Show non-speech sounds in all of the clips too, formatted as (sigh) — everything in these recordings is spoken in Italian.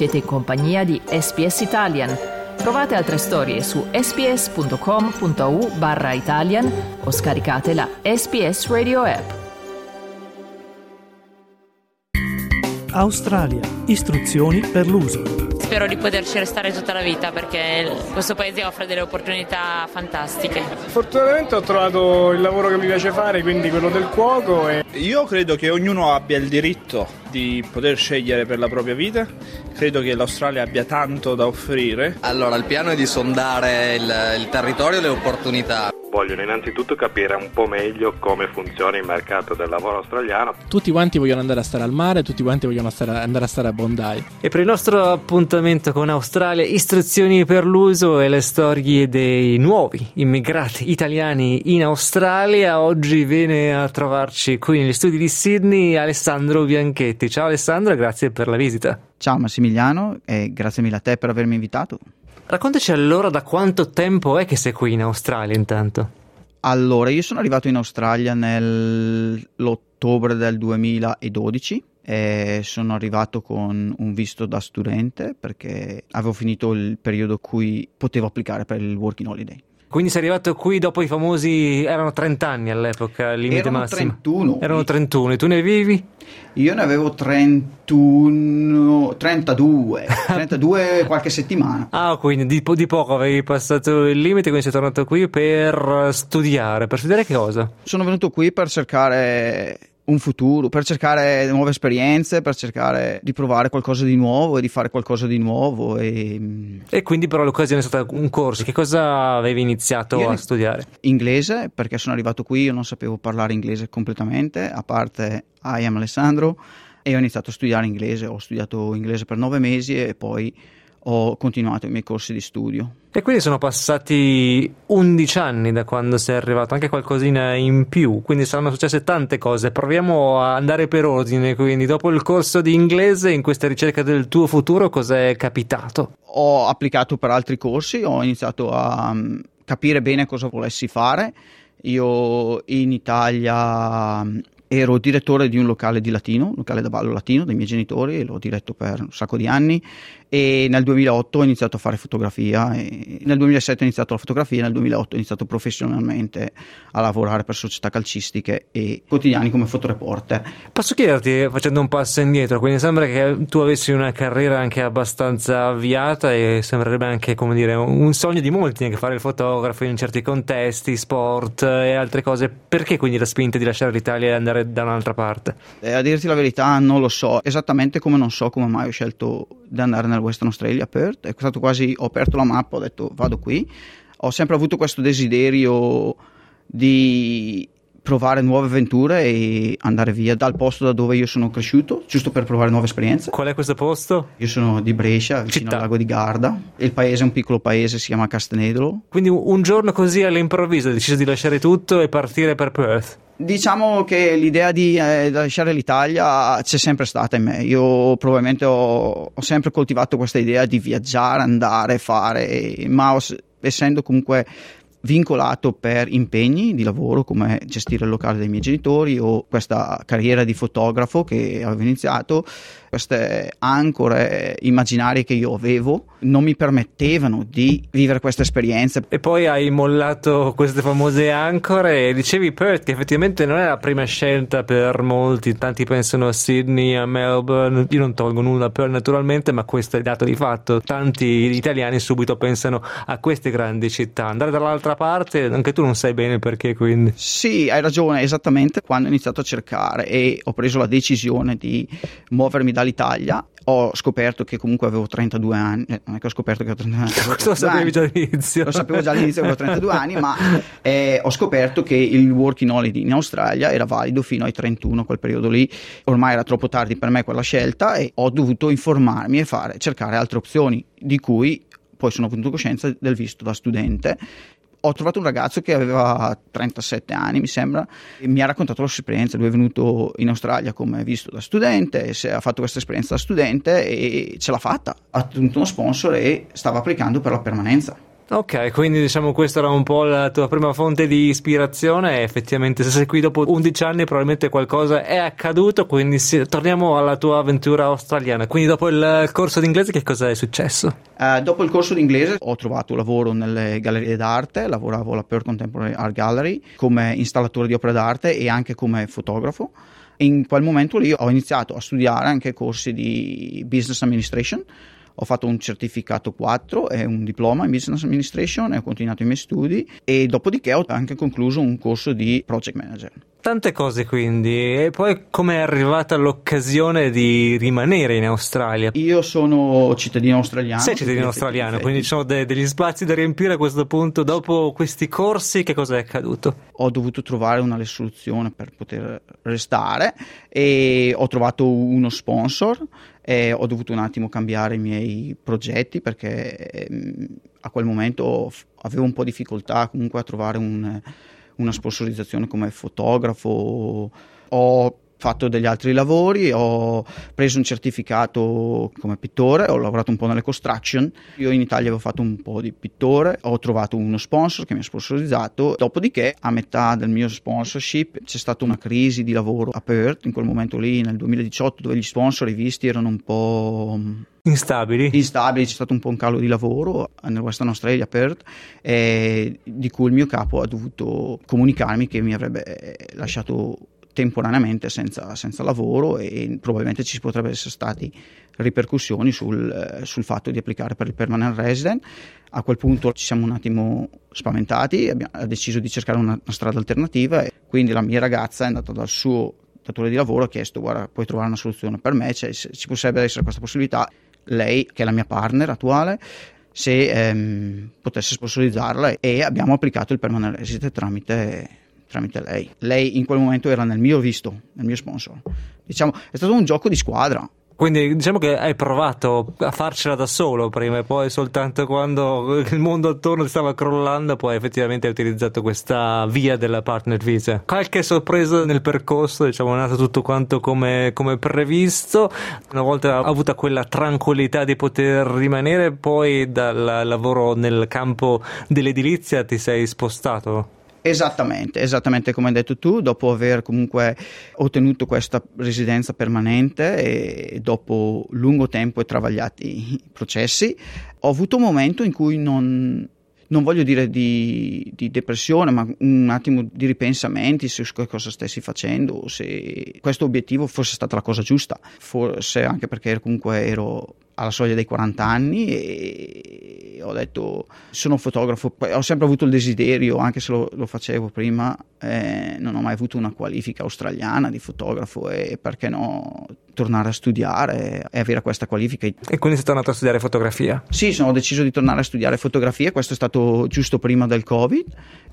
Siete in compagnia di SPS Italian. Trovate altre storie su sps.com.au barra Italian o scaricate la SPS Radio app. Australia. Istruzioni per l'uso spero di poterci restare tutta la vita perché questo paese offre delle opportunità fantastiche. Fortunatamente ho trovato il lavoro che mi piace fare, quindi quello del cuoco. E... Io credo che ognuno abbia il diritto di poter scegliere per la propria vita. Credo che l'Australia abbia tanto da offrire. Allora, il piano è di sondare il, il territorio e le opportunità vogliono innanzitutto capire un po' meglio come funziona il mercato del lavoro australiano. Tutti quanti vogliono andare a stare al mare, tutti quanti vogliono stare, andare a stare a Bondi. E per il nostro appuntamento con Australia, istruzioni per l'uso e le storie dei nuovi immigrati italiani in Australia, oggi viene a trovarci qui negli studi di Sydney Alessandro Bianchetti. Ciao Alessandro, grazie per la visita. Ciao Massimiliano e grazie mille a te per avermi invitato. Raccontaci allora da quanto tempo è che sei qui in Australia intanto? Allora, io sono arrivato in Australia nell'ottobre del 2012 e sono arrivato con un visto da studente perché avevo finito il periodo in cui potevo applicare per il working holiday. Quindi sei arrivato qui dopo i famosi. erano 30 anni all'epoca, il limite erano massimo. 31. Erano 31. E tu ne vivi? Io ne avevo 31, 32, 32 qualche settimana. Ah, quindi di, di, poco avevi passato il limite, quindi sei tornato qui per studiare. Per studiare che cosa? Sono venuto qui per cercare un futuro, per cercare nuove esperienze, per cercare di provare qualcosa di nuovo e di fare qualcosa di nuovo. E, e quindi però l'occasione è stata un corso. Che cosa avevi iniziato Io a studiare? Inglese, perché sono arrivato qui, io non sapevo parlare inglese completamente, a parte I am Alessandro, e ho iniziato a studiare inglese. Ho studiato inglese per nove mesi e poi ho continuato i miei corsi di studio. E quindi sono passati 11 anni da quando sei arrivato, anche qualcosina in più, quindi saranno successe tante cose. Proviamo a andare per ordine, quindi dopo il corso di inglese, in questa ricerca del tuo futuro, cos'è capitato? Ho applicato per altri corsi, ho iniziato a um, capire bene cosa volessi fare. Io in Italia ero direttore di un locale di latino, un locale da ballo latino dei miei genitori e l'ho diretto per un sacco di anni e nel 2008 ho iniziato a fare fotografia nel 2007 ho iniziato la fotografia e nel 2008 ho iniziato professionalmente a lavorare per società calcistiche e quotidiani come fotoreporter. Posso chiederti, facendo un passo indietro, quindi sembra che tu avessi una carriera anche abbastanza avviata e sembrerebbe anche come dire un sogno di molti anche fare il fotografo in certi contesti, sport e altre cose. Perché quindi la spinta di lasciare l'Italia e andare da un'altra parte? Eh, a dirti la verità non lo so, esattamente come non so come mai ho scelto di andare nel Western Australia Perth, è stato quasi, ho aperto la mappa, ho detto vado qui, ho sempre avuto questo desiderio di provare nuove avventure e andare via dal posto da dove io sono cresciuto, giusto per provare nuove esperienze. Qual è questo posto? Io sono di Brescia, vicino Città. al lago di Garda. Il paese è un piccolo paese, si chiama Castenedolo. Quindi un giorno così all'improvviso hai deciso di lasciare tutto e partire per Perth? Diciamo che l'idea di eh, lasciare l'Italia c'è sempre stata in me. Io probabilmente ho, ho sempre coltivato questa idea di viaggiare, andare, fare, ma ho, essendo comunque vincolato per impegni di lavoro come gestire il locale dei miei genitori o questa carriera di fotografo che avevo iniziato. Queste ancore immaginarie che io avevo non mi permettevano di vivere questa esperienza. E poi hai mollato queste famose ancore e dicevi Perth che effettivamente non è la prima scelta per molti, tanti pensano a Sydney, a Melbourne, io non tolgo nulla per naturalmente, ma questo è dato di fatto, tanti italiani subito pensano a queste grandi città, andare dall'altra parte anche tu non sai bene perché quindi. Sì, hai ragione, esattamente quando ho iniziato a cercare e ho preso la decisione di muovermi da dall'Italia ho scoperto che comunque avevo 32 anni, eh, non è che ho scoperto che ho 32 anni. Questo (laughs) lo sapevi già all'inizio. Lo sapevo già all'inizio che avevo 32 anni, ma eh, ho scoperto che il working holiday in Australia era valido fino ai 31, quel periodo lì. Ormai era troppo tardi per me quella scelta e ho dovuto informarmi e fare, cercare altre opzioni, di cui poi sono venuto a coscienza del visto da studente ho trovato un ragazzo che aveva 37 anni, mi sembra, e mi ha raccontato la sua esperienza. Lui è venuto in Australia come visto da studente, ha fatto questa esperienza da studente e ce l'ha fatta. Ha ottenuto uno sponsor e stava applicando per la permanenza. Ok, quindi diciamo questa era un po' la tua prima fonte di ispirazione effettivamente se sei qui dopo 11 anni probabilmente qualcosa è accaduto, quindi sì, torniamo alla tua avventura australiana. Quindi dopo il corso d'inglese che cosa è successo? Uh, dopo il corso d'inglese ho trovato lavoro nelle gallerie d'arte, lavoravo alla Perth Contemporary Art Gallery come installatore di opere d'arte e anche come fotografo. In quel momento lì ho iniziato a studiare anche corsi di business administration ho fatto un certificato 4 e un diploma in business administration e ho continuato i miei studi e dopodiché ho anche concluso un corso di project manager. Tante cose quindi, e poi come è arrivata l'occasione di rimanere in Australia? Io sono cittadino australiano. Sei cittadino australiano, quindi ci sono de- degli spazi da riempire a questo punto. Dopo questi corsi che cosa è accaduto? Ho dovuto trovare una soluzione per poter restare e ho trovato uno sponsor e ho dovuto un attimo cambiare i miei progetti perché ehm, a quel momento avevo un po' di difficoltà comunque a trovare un una sponsorizzazione come fotografo, ho fatto degli altri lavori, ho preso un certificato come pittore, ho lavorato un po' nelle construction, io in Italia avevo fatto un po' di pittore, ho trovato uno sponsor che mi ha sponsorizzato, dopodiché a metà del mio sponsorship c'è stata una crisi di lavoro a Perth, in quel momento lì nel 2018 dove gli sponsor i visti erano un po' Instabili. Instabili, c'è stato un po' un calo di lavoro nel Western Australia Perth, eh, di cui il mio capo ha dovuto comunicarmi che mi avrebbe lasciato temporaneamente senza, senza, lavoro e probabilmente ci potrebbero essere state ripercussioni sul, eh, sul, fatto di applicare per il permanent resident. A quel punto ci siamo un attimo spaventati, abbiamo deciso di cercare una, una strada alternativa e quindi la mia ragazza è andata dal suo datore di lavoro e ha chiesto guarda puoi trovare una soluzione per me, cioè, ci potrebbe essere questa possibilità. Lei, che è la mia partner attuale, se ehm, potesse sponsorizzarla e abbiamo applicato il permanent resident tramite tramite lei. Lei in quel momento era nel mio visto, nel mio sponsor. Diciamo, è stato un gioco di squadra. Quindi diciamo che hai provato a farcela da solo prima e poi soltanto quando il mondo attorno stava crollando poi effettivamente hai utilizzato questa via della partner visa. Qualche sorpresa nel percorso, diciamo è nato tutto quanto come, come previsto, una volta avuta quella tranquillità di poter rimanere poi dal lavoro nel campo dell'edilizia ti sei spostato? Esattamente, esattamente come hai detto tu, dopo aver comunque ottenuto questa residenza permanente e dopo lungo tempo e travagliati processi, ho avuto un momento in cui non, non voglio dire di, di, depressione, ma un attimo di ripensamenti su cosa stessi facendo, se questo obiettivo fosse stata la cosa giusta, forse anche perché comunque ero alla soglia dei 40 anni e ho detto sono un fotografo, ho sempre avuto il desiderio, anche se lo, lo facevo prima, eh, non ho mai avuto una qualifica australiana di fotografo e perché no tornare a studiare e avere questa qualifica. E quindi sei tornato a studiare fotografia? Sì, sono deciso di tornare a studiare fotografia, questo è stato giusto prima del Covid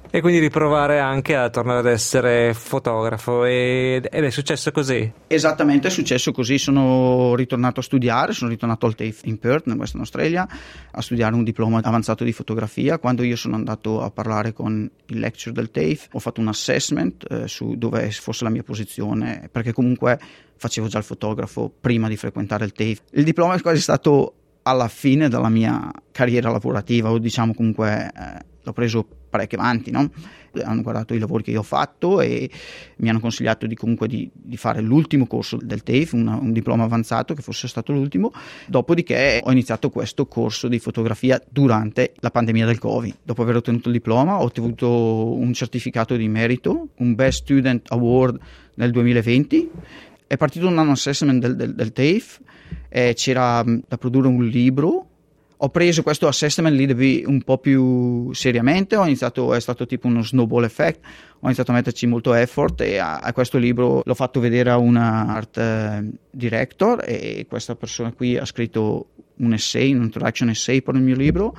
e quindi riprovare anche a tornare ad essere fotografo ed è successo così? Esattamente, è successo così, sono ritornato a studiare, sono ritornato al TAFE in Perth, in Western Australia, a studiare un diploma avanzato di fotografia. Quando io sono andato a parlare con il lecture del TAFE ho fatto un assessment eh, su dove fosse la mia posizione, perché comunque facevo già il fotografo prima di frequentare il TAFE. Il diploma è quasi stato alla fine della mia carriera lavorativa, o diciamo comunque eh, l'ho preso parecchio avanti, no? hanno guardato i lavori che io ho fatto e mi hanno consigliato di, comunque di, di fare l'ultimo corso del TAFE, una, un diploma avanzato che fosse stato l'ultimo, dopodiché ho iniziato questo corso di fotografia durante la pandemia del Covid. Dopo aver ottenuto il diploma ho ottenuto un certificato di merito, un Best Student Award nel 2020, è partito un anno assessment del, del, del TAFE, eh, c'era da produrre un libro ho preso questo assessment lead un po' più seriamente, ho iniziato, è stato tipo uno snowball effect, ho iniziato a metterci molto effort e a, a questo libro l'ho fatto vedere a una art eh, director e questa persona qui ha scritto un essay, un introduction essay per il mio libro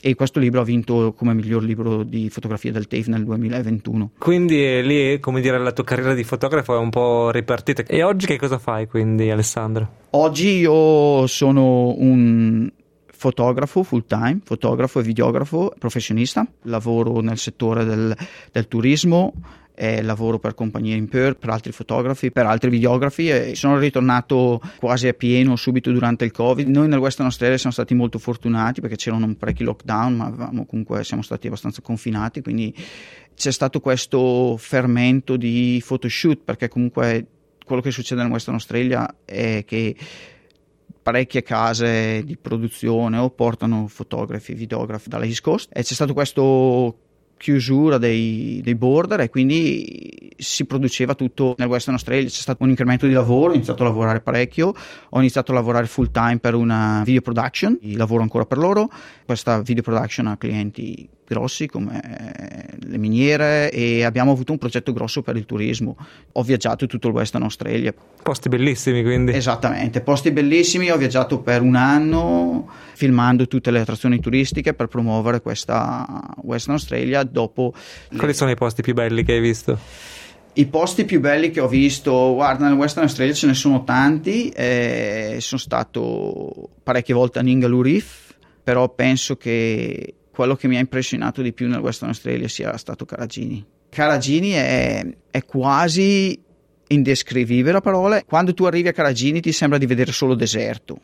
e questo libro ha vinto come miglior libro di fotografia del TAFE nel 2021. Quindi eh, lì, come dire, la tua carriera di fotografo è un po' ripartita. E oggi che cosa fai quindi, Alessandro? Oggi io sono un fotografo full time, fotografo e videografo professionista, lavoro nel settore del, del turismo e lavoro per compagnie in per, per altri fotografi, per altri videografi e sono ritornato quasi a pieno subito durante il Covid. Noi nel Western Australia siamo stati molto fortunati perché c'erano parecchi lockdown, ma avevamo, comunque siamo stati abbastanza confinati, quindi c'è stato questo fermento di photoshoot perché comunque quello che succede nel Western Australia è che parecchie case di produzione o portano fotografi, videografi dalla East Coast e c'è stato questo chiusura dei, dei, border e quindi si produceva tutto nel Western Australia. C'è stato un incremento di lavoro, ho iniziato a lavorare parecchio, ho iniziato a lavorare full time per una video production, lavoro ancora per loro. Questa video production ha clienti grossi come eh, le miniere e abbiamo avuto un progetto grosso per il turismo. Ho viaggiato tutto il Western Australia. Posti bellissimi quindi. Esattamente, posti bellissimi. Ho viaggiato per un anno filmando tutte le attrazioni turistiche per promuovere questa Western Australia. Dopo Quali le... sono i posti più belli che hai visto? I posti più belli che ho visto, guarda, nel Western Australia ce ne sono tanti. Eh, sono stato parecchie volte a Ningaloo Reef, però penso che quello che mi ha impressionato di più nel Western Australia sia stato Caragini. Caragini è, è quasi indescrivibile a parole. Quando tu arrivi a Caragini ti sembra di vedere solo deserto.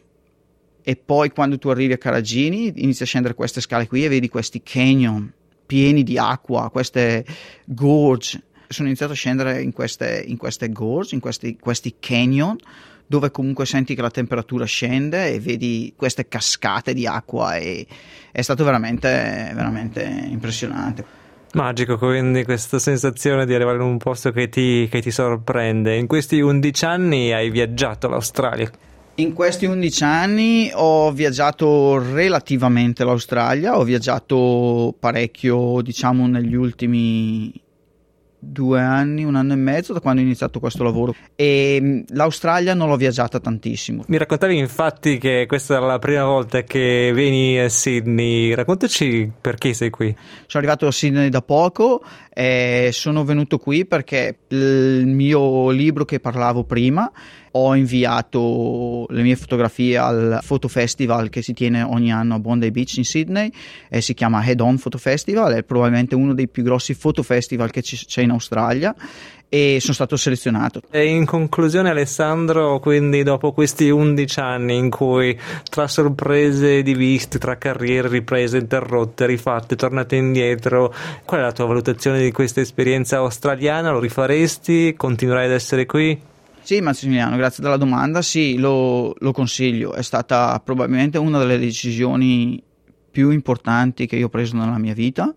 E poi quando tu arrivi a Caragini inizi a scendere queste scale qui e vedi questi canyon pieni di acqua, queste gorge. Sono iniziato a scendere in queste, in queste gorge, in questi, questi canyon dove comunque senti che la temperatura scende e vedi queste cascate di acqua e è stato veramente, veramente impressionante. Magico, quindi questa sensazione di arrivare in un posto che ti, che ti sorprende. In questi 11 anni hai viaggiato all'Australia. In questi 11 anni ho viaggiato relativamente l'Australia, ho viaggiato parecchio, diciamo, negli ultimi due anni, un anno e mezzo da quando ho iniziato questo lavoro e mm, l'Australia non l'ho viaggiata tantissimo. Mi raccontavi infatti che questa era la prima volta che vieni a Sydney, raccontaci perché sei qui. Sono arrivato a Sydney da poco e sono venuto qui perché il mio libro che parlavo prima ho inviato le mie fotografie al Photo Festival che si tiene ogni anno a Bondi Beach in Sydney e si chiama Head On Photo Festival, è probabilmente uno dei più grossi foto festival che c'è in Australia e sono stato selezionato. E in conclusione Alessandro, quindi dopo questi 11 anni in cui tra sorprese di viste, tra carriere riprese, interrotte, rifatte, tornate indietro, qual è la tua valutazione di questa esperienza australiana? Lo rifaresti? Continuerai ad essere qui? Sì, Massimiliano, grazie della domanda. Sì, lo, lo, consiglio. È stata probabilmente una delle decisioni più importanti che io ho preso nella mia vita.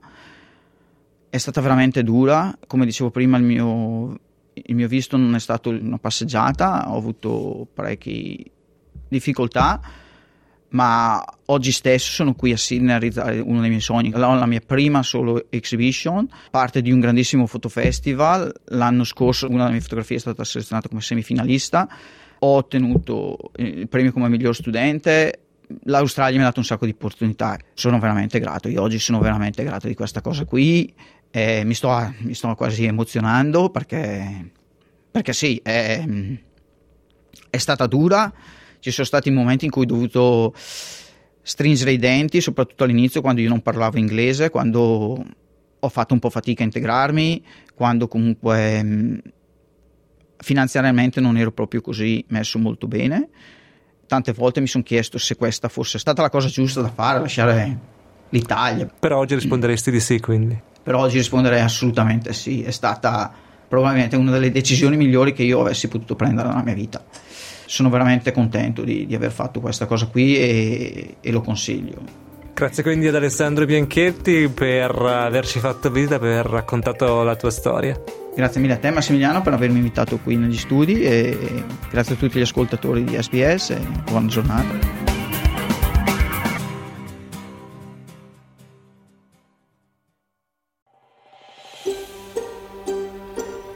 È stata veramente dura. Come dicevo prima, il mio, il mio visto non è stato una passeggiata, ho avuto parecchie difficoltà ma oggi stesso sono qui a Sydney a realizzare uno dei miei sogni. Ho la mia prima solo exhibition, parte di un grandissimo fotofestival. L'anno scorso una delle mie fotografie è stata selezionata come semifinalista. Ho ottenuto il premio come miglior studente. L'Australia mi ha dato un sacco di opportunità. Sono veramente grato. Io oggi sono veramente grato di questa cosa qui. Eh, mi, sto, mi, sto, quasi emozionando perché, perché sì, è, è stata dura ci sono stati momenti in cui ho dovuto stringere i denti, soprattutto all'inizio quando io non parlavo inglese, quando ho fatto un po' fatica a integrarmi, quando comunque mh, finanziariamente non ero proprio così messo molto bene. Tante volte mi sono chiesto se questa fosse stata la cosa giusta da fare, lasciare l'Italia. Per oggi risponderesti di sì, quindi. Per oggi risponderei assolutamente sì, è stata probabilmente una delle decisioni migliori che io avessi potuto prendere nella mia vita sono veramente contento di, di aver fatto questa cosa qui e, e lo consiglio. Grazie quindi ad Alessandro Bianchetti per averci fatto visita, per aver raccontato la tua storia. Grazie mille a te Massimiliano per avermi invitato qui negli studi e grazie a tutti gli ascoltatori di SBS e buona giornata.